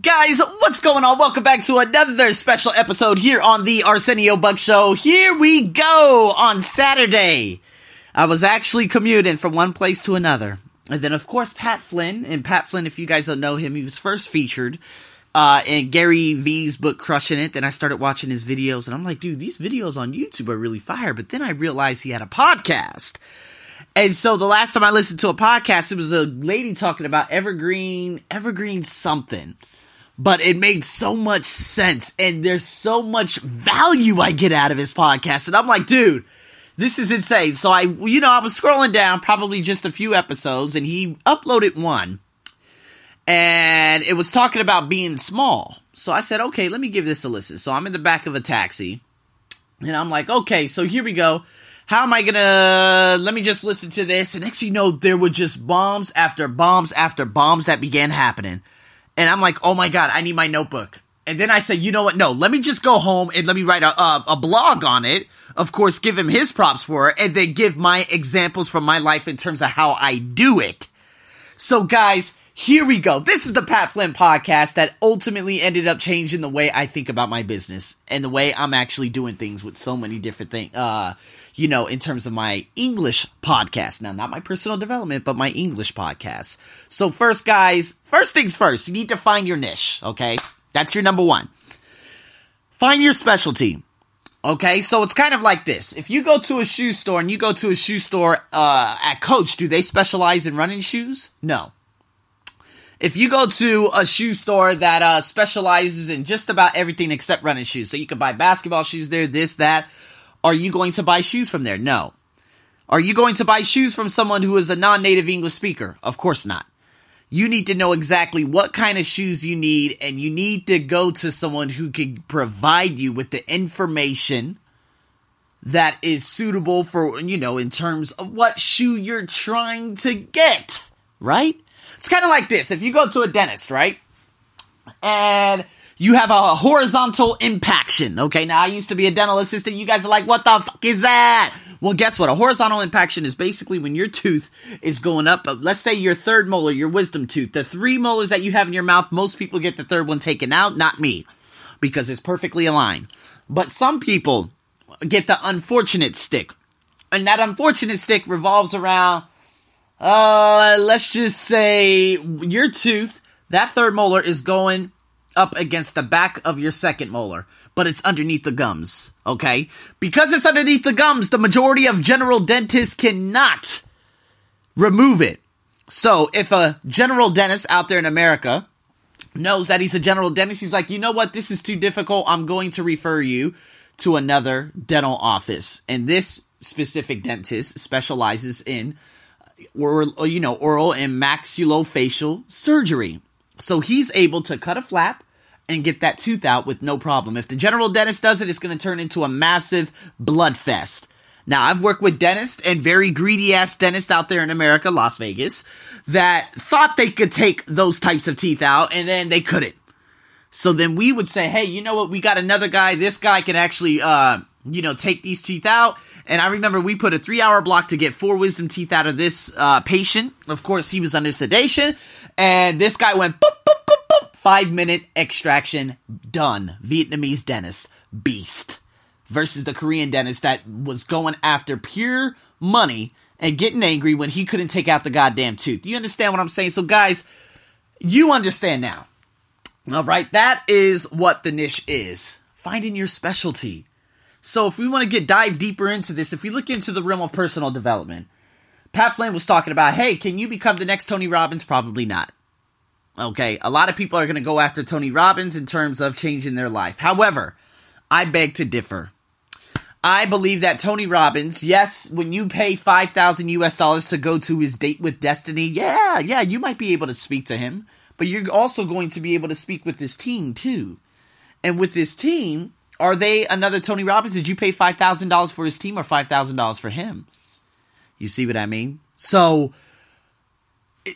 Guys, what's going on? Welcome back to another special episode here on the Arsenio Buck Show. Here we go on Saturday. I was actually commuting from one place to another. And then, of course, Pat Flynn. And Pat Flynn, if you guys don't know him, he was first featured uh, in Gary Vee's book, Crushing It. Then I started watching his videos, and I'm like, dude, these videos on YouTube are really fire. But then I realized he had a podcast. And so the last time I listened to a podcast, it was a lady talking about evergreen, evergreen something. But it made so much sense, and there's so much value I get out of his podcast. And I'm like, dude, this is insane. So I, you know, I was scrolling down probably just a few episodes, and he uploaded one, and it was talking about being small. So I said, okay, let me give this a listen. So I'm in the back of a taxi, and I'm like, okay, so here we go. How am I gonna, let me just listen to this. And next you know, there were just bombs after bombs after bombs that began happening. And I'm like, oh my God, I need my notebook. And then I said, you know what? No, let me just go home and let me write a, a, a, blog on it. Of course, give him his props for it and then give my examples from my life in terms of how I do it. So guys, here we go. This is the Pat Flynn podcast that ultimately ended up changing the way I think about my business and the way I'm actually doing things with so many different things. Uh, you know, in terms of my English podcast. Now, not my personal development, but my English podcast. So first, guys, first things first, you need to find your niche, okay? That's your number one. Find your specialty. Okay, so it's kind of like this. If you go to a shoe store and you go to a shoe store uh, at Coach, do they specialize in running shoes? No. If you go to a shoe store that uh, specializes in just about everything except running shoes, so you can buy basketball shoes there, this, that, are you going to buy shoes from there? No. Are you going to buy shoes from someone who is a non native English speaker? Of course not. You need to know exactly what kind of shoes you need, and you need to go to someone who can provide you with the information that is suitable for, you know, in terms of what shoe you're trying to get, right? It's kind of like this. If you go to a dentist, right? And you have a horizontal impaction. Okay, now I used to be a dental assistant. You guys are like, what the fuck is that? Well, guess what? A horizontal impaction is basically when your tooth is going up. Let's say your third molar, your wisdom tooth, the three molars that you have in your mouth, most people get the third one taken out, not me, because it's perfectly aligned. But some people get the unfortunate stick. And that unfortunate stick revolves around, uh, let's just say your tooth, that third molar is going up against the back of your second molar, but it's underneath the gums, okay? Because it's underneath the gums, the majority of general dentists cannot remove it. So if a general dentist out there in America knows that he's a general dentist, he's like, you know what, this is too difficult, I'm going to refer you to another dental office. And this specific dentist specializes in or you know oral and maxillofacial surgery. So he's able to cut a flap and get that tooth out with no problem. If the general dentist does it, it's going to turn into a massive blood fest. Now, I've worked with dentists and very greedy ass dentists out there in America, Las Vegas, that thought they could take those types of teeth out and then they couldn't. So then we would say, hey, you know what? We got another guy. This guy can actually, uh, you know, take these teeth out. And I remember we put a three hour block to get four wisdom teeth out of this uh, patient. Of course, he was under sedation. And this guy went boop, boop, boop, boop. Five minute extraction done. Vietnamese dentist. Beast. Versus the Korean dentist that was going after pure money and getting angry when he couldn't take out the goddamn tooth. You understand what I'm saying? So, guys, you understand now. All right, that is what the niche is. Finding your specialty. So if we want to get dive deeper into this, if we look into the realm of personal development, Pat Flynn was talking about, hey, can you become the next Tony Robbins? Probably not. Okay, a lot of people are going to go after Tony Robbins in terms of changing their life. However, I beg to differ. I believe that Tony Robbins, yes, when you pay 5,000 US dollars to go to his date with destiny, yeah, yeah, you might be able to speak to him but you're also going to be able to speak with this team too. And with this team, are they another Tony Robbins? Did you pay $5,000 for his team or $5,000 for him? You see what I mean? So,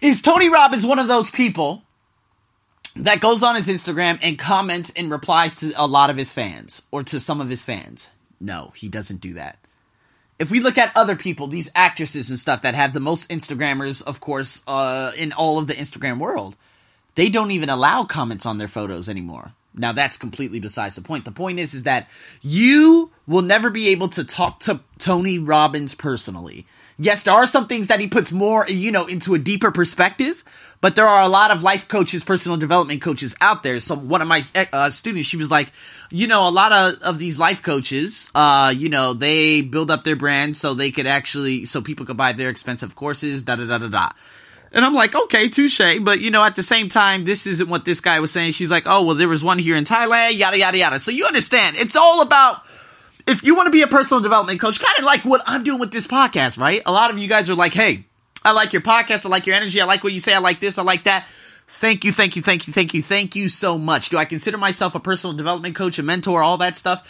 is Tony Robbins one of those people that goes on his Instagram and comments and replies to a lot of his fans or to some of his fans? No, he doesn't do that. If we look at other people, these actresses and stuff that have the most Instagrammers, of course, uh, in all of the Instagram world, they don't even allow comments on their photos anymore. Now that's completely besides the point. The point is is that you will never be able to talk to Tony Robbins personally. Yes, there are some things that he puts more, you know, into a deeper perspective, but there are a lot of life coaches, personal development coaches out there. So one of my uh, students, she was like, you know, a lot of, of these life coaches, uh, you know, they build up their brand so they could actually, so people could buy their expensive courses, da da da da da. And I'm like, okay, touche. But you know, at the same time, this isn't what this guy was saying. She's like, oh, well, there was one here in Thailand, yada, yada, yada. So you understand, it's all about, if you want to be a personal development coach, kind of like what I'm doing with this podcast, right? A lot of you guys are like, hey, I like your podcast. I like your energy. I like what you say. I like this. I like that. Thank you, thank you, thank you, thank you, thank you so much. Do I consider myself a personal development coach, a mentor, all that stuff?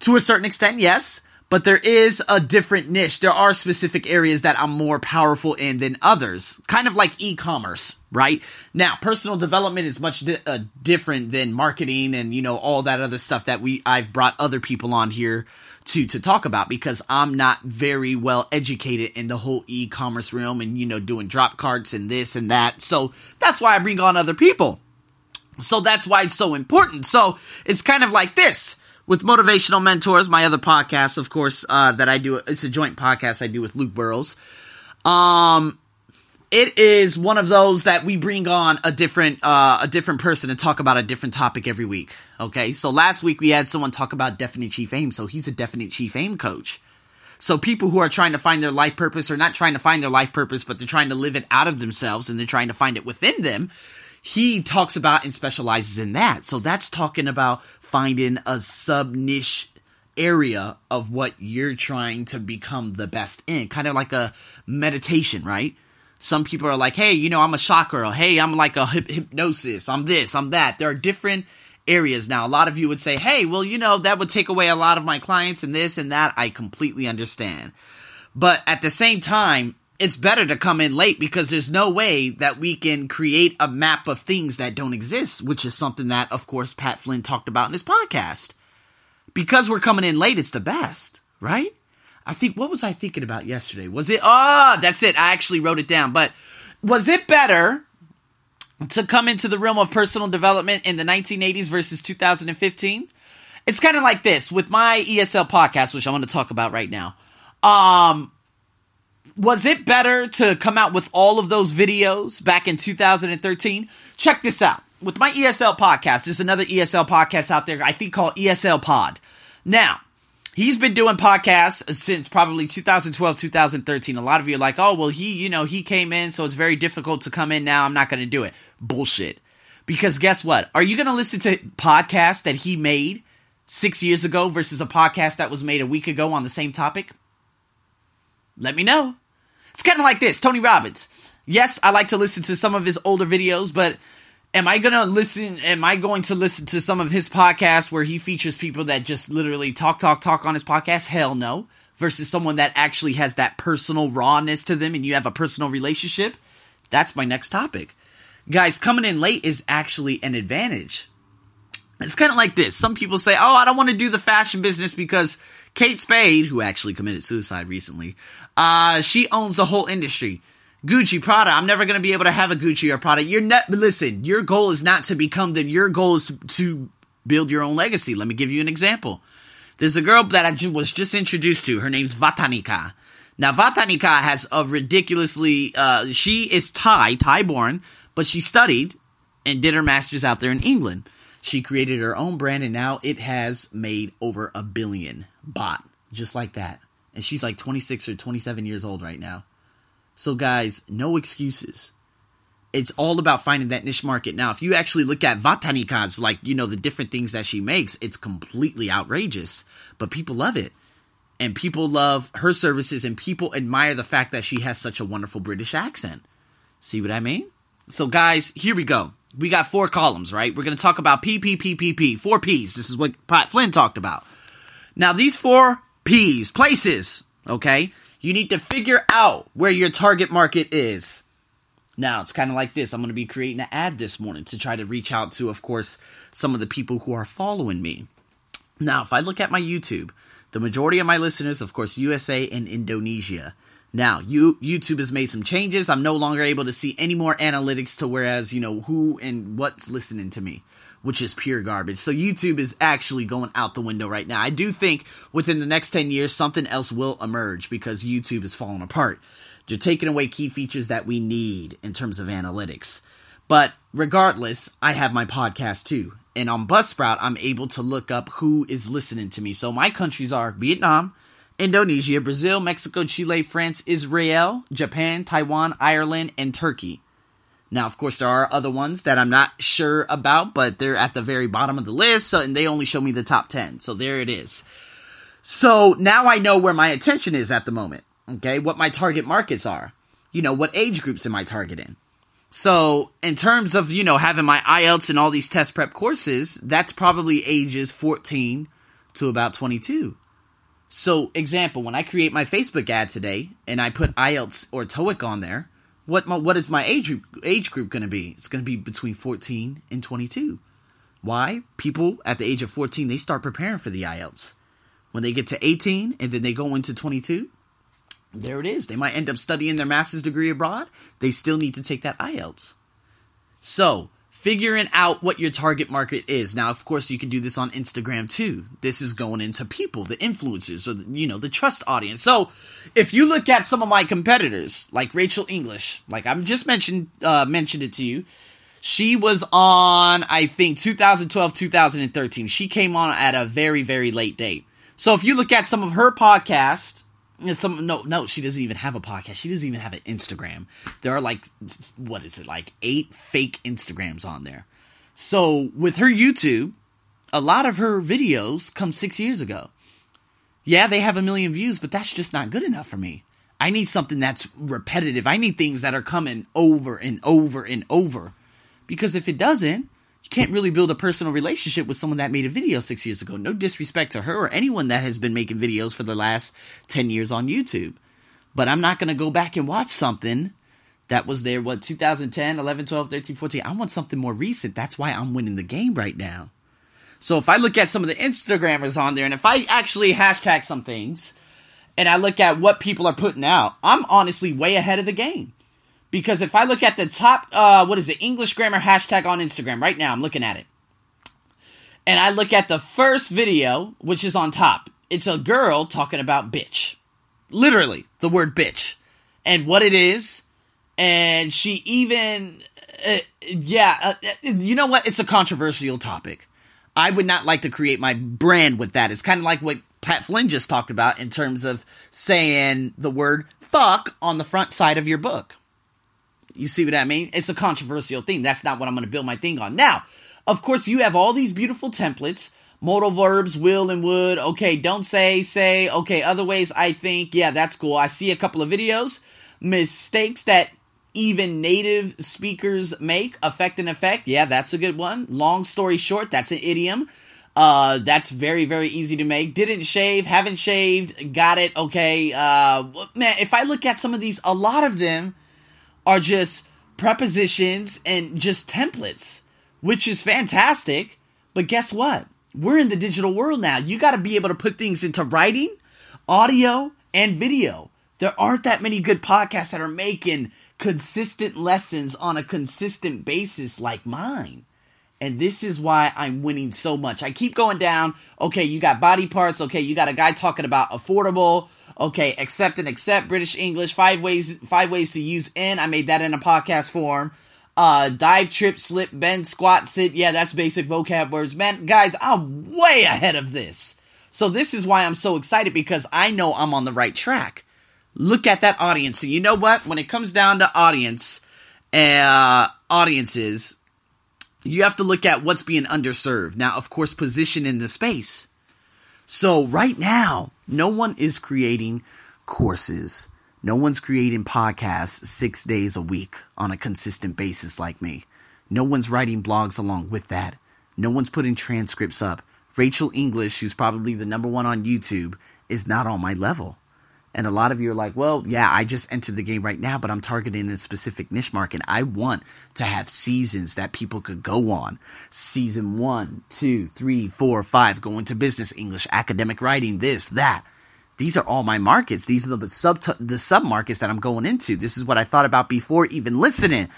To a certain extent, yes but there is a different niche. There are specific areas that I'm more powerful in than others. Kind of like e-commerce, right? Now, personal development is much di- uh, different than marketing and, you know, all that other stuff that we, I've brought other people on here to, to talk about because I'm not very well educated in the whole e-commerce realm and, you know, doing drop carts and this and that. So that's why I bring on other people. So that's why it's so important. So it's kind of like this with motivational mentors, my other podcast, of course, uh, that I do. It's a joint podcast I do with Luke Burrows. Um, it is one of those that we bring on a different uh, a different person and talk about a different topic every week. Okay, so last week we had someone talk about definite chief aim, so he's a definite chief aim coach. So people who are trying to find their life purpose are not trying to find their life purpose, but they're trying to live it out of themselves and they're trying to find it within them he talks about and specializes in that. So that's talking about finding a sub niche area of what you're trying to become the best in, kind of like a meditation, right? Some people are like, hey, you know, I'm a chakra. Hey, I'm like a hip- hypnosis. I'm this, I'm that. There are different areas. Now, a lot of you would say, hey, well, you know, that would take away a lot of my clients and this and that. I completely understand. But at the same time, it's better to come in late because there's no way that we can create a map of things that don't exist, which is something that, of course, Pat Flynn talked about in his podcast. Because we're coming in late, it's the best, right? I think, what was I thinking about yesterday? Was it, ah, oh, that's it. I actually wrote it down. But was it better to come into the realm of personal development in the 1980s versus 2015? It's kind of like this with my ESL podcast, which I want to talk about right now. Um, was it better to come out with all of those videos back in 2013? Check this out. With my ESL podcast, there's another ESL podcast out there, I think called ESL Pod. Now, he's been doing podcasts since probably 2012, 2013. A lot of you are like, oh, well, he, you know, he came in, so it's very difficult to come in now. I'm not going to do it. Bullshit. Because guess what? Are you going to listen to podcasts that he made six years ago versus a podcast that was made a week ago on the same topic? Let me know. It's kind of like this Tony Robbins. Yes, I like to listen to some of his older videos, but am I going to listen? Am I going to listen to some of his podcasts where he features people that just literally talk, talk, talk on his podcast? Hell no. Versus someone that actually has that personal rawness to them and you have a personal relationship? That's my next topic. Guys, coming in late is actually an advantage. It's kind of like this. Some people say, oh, I don't want to do the fashion business because Kate Spade, who actually committed suicide recently, uh, she owns the whole industry. Gucci, Prada. I'm never going to be able to have a Gucci or Prada. You're not, listen, your goal is not to become the, your goal is to build your own legacy. Let me give you an example. There's a girl that I was just introduced to. Her name's Vatanika. Now, Vatanika has a ridiculously, uh, she is Thai, Thai born, but she studied and did her master's out there in England. She created her own brand and now it has made over a billion baht, just like that. And she's like 26 or 27 years old right now. So, guys, no excuses. It's all about finding that niche market. Now, if you actually look at Vatanika's, like, you know, the different things that she makes, it's completely outrageous. But people love it. And people love her services, and people admire the fact that she has such a wonderful British accent. See what I mean? So, guys, here we go we got four columns, right? We're going to talk about P, P, P, P, P, four P's. This is what Pat Flynn talked about. Now, these four P's, places, okay, you need to figure out where your target market is. Now, it's kind of like this. I'm going to be creating an ad this morning to try to reach out to, of course, some of the people who are following me. Now, if I look at my YouTube, the majority of my listeners, of course, USA and Indonesia. Now, you YouTube has made some changes. I'm no longer able to see any more analytics to whereas, you know, who and what's listening to me, which is pure garbage. So YouTube is actually going out the window right now. I do think within the next 10 years something else will emerge because YouTube is falling apart. They're taking away key features that we need in terms of analytics. But regardless, I have my podcast too. And on Buzzsprout, I'm able to look up who is listening to me. So my countries are Vietnam, Indonesia, Brazil, Mexico, Chile, France, Israel, Japan, Taiwan, Ireland, and Turkey. Now, of course, there are other ones that I'm not sure about, but they're at the very bottom of the list, so, and they only show me the top 10. So there it is. So now I know where my attention is at the moment. Okay, what my target markets are. You know, what age groups am I targeting? So, in terms of, you know, having my IELTS and all these test prep courses, that's probably ages 14 to about 22. So, example, when I create my Facebook ad today and I put IELTS or TOEIC on there, what my, what is my age age group going to be? It's going to be between 14 and 22. Why? People at the age of 14 they start preparing for the IELTS. When they get to 18 and then they go into 22, there it is. They might end up studying their master's degree abroad. They still need to take that IELTS. So, figuring out what your target market is. Now, of course, you can do this on Instagram too. This is going into people, the influencers, or the, you know, the trust audience. So, if you look at some of my competitors, like Rachel English, like I'm just mentioned, uh, mentioned it to you. She was on, I think, 2012, 2013. She came on at a very, very late date. So, if you look at some of her podcasts, some no no she doesn't even have a podcast. She doesn't even have an instagram. There are like what is it like eight fake instagrams on there. So with her youtube a lot of her videos come six years ago. Yeah they have a million views but that's just not good enough for me. I need something that's repetitive. I need things that are coming over and over and over. Because if it doesn't you can't really build a personal relationship with someone that made a video six years ago. No disrespect to her or anyone that has been making videos for the last 10 years on YouTube. But I'm not going to go back and watch something that was there, what, 2010, 11, 12, 13, 14. I want something more recent. That's why I'm winning the game right now. So if I look at some of the Instagrammers on there and if I actually hashtag some things and I look at what people are putting out, I'm honestly way ahead of the game. Because if I look at the top, uh, what is it, English grammar hashtag on Instagram right now, I'm looking at it. And I look at the first video, which is on top. It's a girl talking about bitch. Literally, the word bitch. And what it is. And she even, uh, yeah, uh, uh you know what? It's a controversial topic. I would not like to create my brand with that. It's kind of like what Pat Flynn just talked about in terms of saying the word fuck on the front side of your book. You see what I mean? It's a controversial thing. That's not what I'm going to build my thing on. Now, of course, you have all these beautiful templates modal verbs, will and would. Okay, don't say, say. Okay, other ways I think. Yeah, that's cool. I see a couple of videos. Mistakes that even native speakers make. Effect and effect. Yeah, that's a good one. Long story short, that's an idiom. Uh, that's very, very easy to make. Didn't shave, haven't shaved, got it. Okay. Uh, man, if I look at some of these, a lot of them are just prepositions and just templates, which is fantastic. But guess what? We're in the digital world now. You got to be able to put things into writing, audio, and video. There aren't that many good podcasts that are making consistent lessons on a consistent basis like mine. And this is why I'm winning so much. I keep going down. Okay, you got body parts. Okay, you got a guy talking about affordable Okay, accept and accept British English. Five ways five ways to use in. I made that in a podcast form. Uh, dive, trip, slip, bend, squat, sit. Yeah, that's basic vocab words. Man, guys, I'm way ahead of this. So this is why I'm so excited because I know I'm on the right track. Look at that audience. And you know what? When it comes down to audience, uh, audiences, you have to look at what's being underserved. Now, of course, position in the space. So right now, no one is creating courses. No one's creating podcasts six days a week on a consistent basis like me. No one's writing blogs along with that. No one's putting transcripts up. Rachel English, who's probably the number one on YouTube, is not on my level. And a lot of you are like, well, yeah, I just entered the game right now, but I'm targeting a specific niche market. I want to have seasons that people could go on. Season one, two, three, four, five, go into business English, academic writing, this, that. these are all my markets. These are the sub the sub markets that I'm going into. This is what I thought about before even listening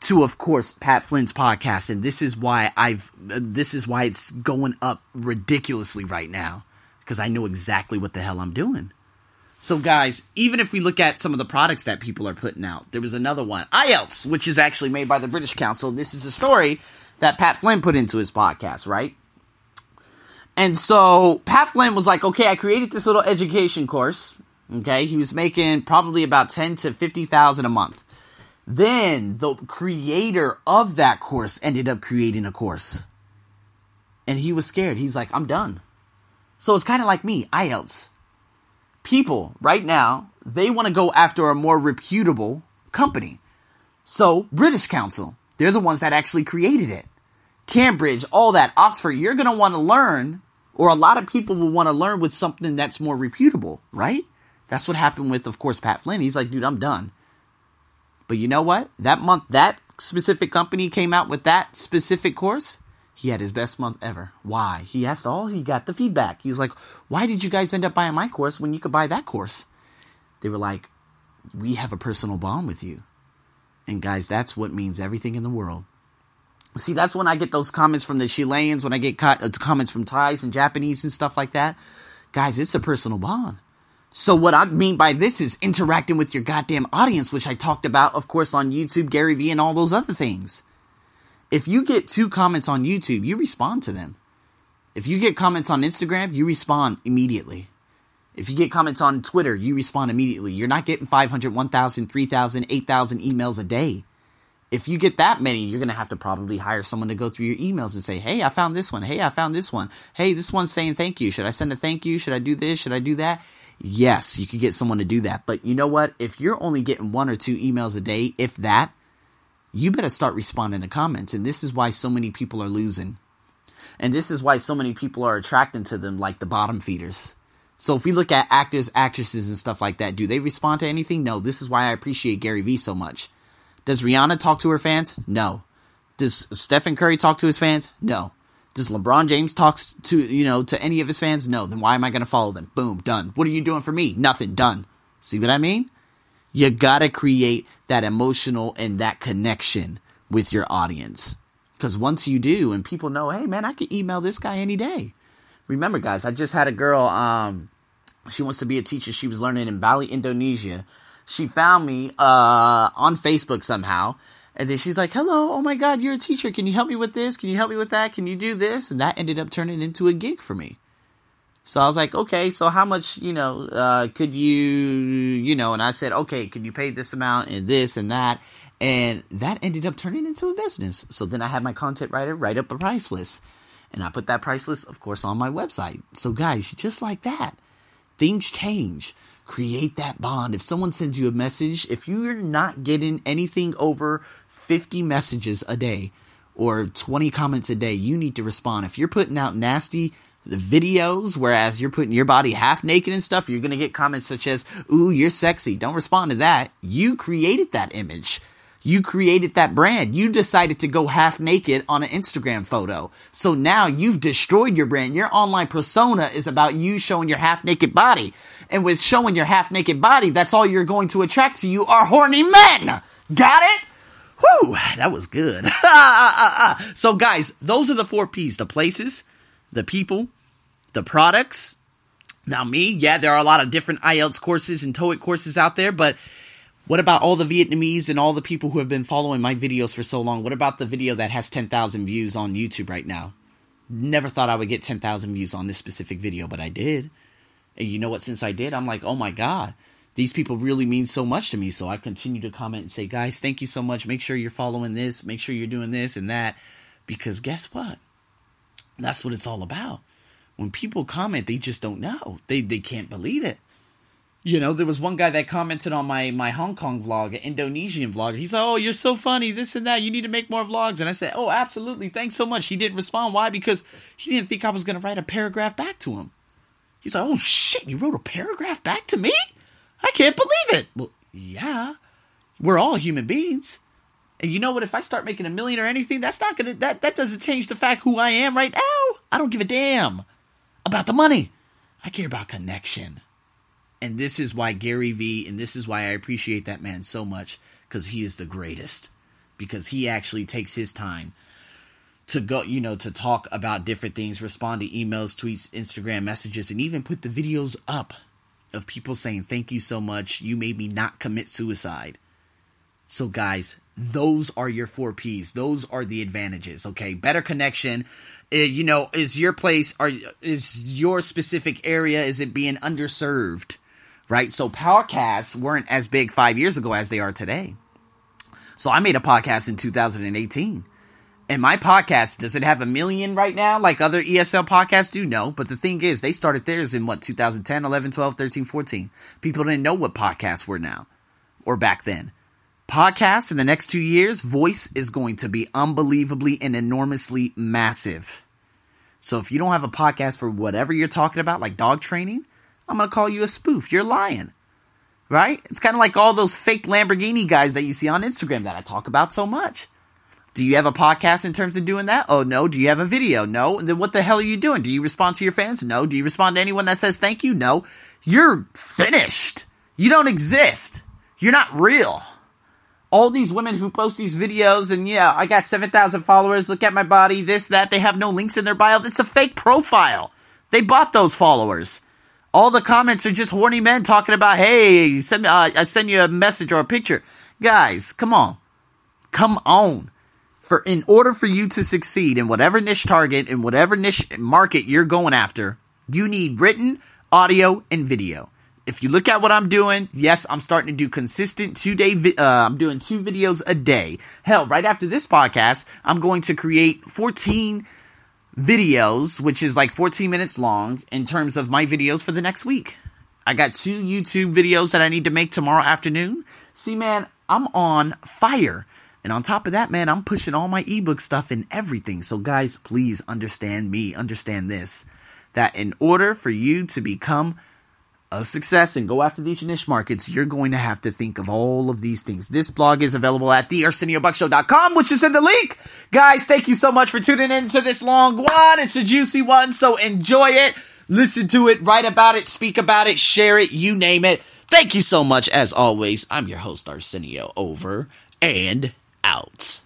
to, of course, Pat Flynn's podcast, and this is why I've this is why it's going up ridiculously right now because I know exactly what the hell I'm doing. So, guys, even if we look at some of the products that people are putting out, there was another one, IELTS, which is actually made by the British Council. This is a story that Pat Flynn put into his podcast, right? And so Pat Flynn was like, okay, I created this little education course. Okay, he was making probably about ten to fifty thousand a month. Then the creator of that course ended up creating a course. And he was scared. He's like, I'm done. So it's kind of like me, IELTS. People right now, they want to go after a more reputable company. So, British Council, they're the ones that actually created it. Cambridge, all that, Oxford, you're going to want to learn, or a lot of people will want to learn with something that's more reputable, right? That's what happened with, of course, Pat Flynn. He's like, dude, I'm done. But you know what? That month, that specific company came out with that specific course. He had his best month ever. Why? He asked all, he got the feedback. He was like, Why did you guys end up buying my course when you could buy that course? They were like, We have a personal bond with you. And guys, that's what means everything in the world. See, that's when I get those comments from the Chileans, when I get uh, comments from Thais and Japanese and stuff like that. Guys, it's a personal bond. So what I mean by this is interacting with your goddamn audience, which I talked about, of course, on YouTube, Gary Vee, and all those other things. If you get two comments on YouTube, you respond to them. If you get comments on Instagram, you respond immediately. If you get comments on Twitter, you respond immediately. You're not getting 500, 1,000, 3,000, 8,000 emails a day. If you get that many, you're going to have to probably hire someone to go through your emails and say, Hey, I found this one. Hey, I found this one. Hey, this one's saying thank you. Should I send a thank you? Should I do this? Should I do that? yes, you could get someone to do that. But you know what? If you're only getting one or two emails a day, if that, you better start responding to comments. And this is why so many people are losing. And this is why so many people are attracting to them like the bottom feeders. So if we look at actors, actresses, and stuff like that, do they respond to anything? No. This is why I appreciate Gary Vee so much. Does Rihanna talk to her fans? No. Does Stephen Curry talk to his fans? No. Does LeBron James talks to you know to any of his fans? No. Then why am I going to follow them? Boom, done. What are you doing for me? Nothing. Done. See what I mean? You gotta create that emotional and that connection with your audience. Because once you do, and people know, hey man, I could email this guy any day. Remember, guys, I just had a girl. Um, she wants to be a teacher. She was learning in Bali, Indonesia. She found me uh, on Facebook somehow and then she's like, hello, oh my God, you're a teacher. Can you help me with this? Can you help me with that? Can you do this? And that ended up turning into a gig for me. So I was like, okay, so how much, you know, uh, could you, you know, and I said, okay, could you pay this amount and this and that? And that ended up turning into a business. So then I had my content writer write up a price list. And I put that price list, of course, on my website. So guys, just like that, things change. Create that bond. If someone sends you a message, if you're not getting anything over 50 messages a day or 20 comments a day, you need to respond. If you're putting out nasty videos, whereas you're putting your body half naked and stuff, you're going to get comments such as, Ooh, you're sexy. Don't respond to that. You created that image. You created that brand. You decided to go half naked on an Instagram photo. So now you've destroyed your brand. Your online persona is about you showing your half naked body. And with showing your half naked body, that's all you're going to attract to you are horny men. Got it? Whew, that was good. so, guys, those are the four P's the places, the people, the products. Now, me, yeah, there are a lot of different IELTS courses and TOEIC courses out there, but what about all the Vietnamese and all the people who have been following my videos for so long? What about the video that has 10,000 views on YouTube right now? Never thought I would get 10,000 views on this specific video, but I did. And you know what? Since I did, I'm like, oh my God these people really mean so much to me. So I continue to comment and say, guys, thank you so much. Make sure you're following this. Make sure you're doing this and that. Because guess what? That's what it's all about. When people comment, they just don't know. They they can't believe it. You know, there was one guy that commented on my my Hong Kong vlog, an Indonesian vlog. He's like, "Oh, you're so funny, this and that. You need to make more vlogs." And I said, "Oh, absolutely. Thanks so much." He didn't respond. Why? Because he didn't think I was going to write a paragraph back to him. He's like, "Oh shit, you wrote a paragraph back to me?" I can't believe it. Well, yeah, we're all human beings. And you know what? If I start making a million or anything, that's not gonna that that doesn't change the fact who I am right now. I don't give a damn about the money. I care about connection. And this is why Gary Vee, and this is why I appreciate that man so much, because he is the greatest. Because he actually takes his time to go, you know, to talk about different things, respond to emails, tweets, Instagram messages, and even put the videos up of people saying, Thank you so much. You made me not commit suicide. So, guys, those are your four P's. Those are the advantages. Okay, better connection. Uh, you know, is your place are is your specific area is it being underserved? Right. So podcasts weren't as big five years ago as they are today. So I made a podcast in 2018. And my podcast, does it have a million right now like other ESL podcasts do? No. But the thing is, they started theirs in what, 2010, 11, 12, 13, 14. People didn't know what podcasts were now or back then podcasts in the next two years, voice is going to be unbelievably and enormously massive. So if you don't have a podcast for whatever you're talking about, like dog training, I'm going to call you a spoof. You're lying. Right? It's kind of like all those fake Lamborghini guys that you see on Instagram that I talk about so much. Do you have a podcast in terms of doing that? Oh, no. Do you have a video? No. then what the hell are you doing? Do you respond to your fans? No. Do you respond to anyone that says thank you? No. You're finished. You don't exist. You're not real all these women who post these videos and yeah, I got 7,000 followers, look at my body, this, that, they have no links in their bio. It's a fake profile. They bought those followers. All the comments are just horny men talking about, hey, send me, uh, I send you a message or a picture. Guys, come on. Come on. For, in order for you to succeed in whatever niche target, in whatever niche market you're going after, you need written, audio, and video if you look at what I'm doing, yes, I'm starting to do consistent two day, vi- uh, I'm doing two videos a day. Hell, right after this podcast, I'm going to create 14 videos, which is like 14 minutes long in terms of my videos for the next week. I got two YouTube videos that I need to make tomorrow afternoon. See, man, I'm on fire. And on top of that, man, I'm pushing all my ebook stuff and everything. So, guys, please understand me, understand this that in order for you to become a success and go after these niche markets, you're going to have to think of all of these things. This blog is available at thearseniobuckshow.com, which is in the link. Guys, thank you so much for tuning in to this long one. It's a juicy one, so enjoy it. Listen to it, write about it, speak about it, share it, you name it. Thank you so much. As always, I'm your host, Arsenio, over and out.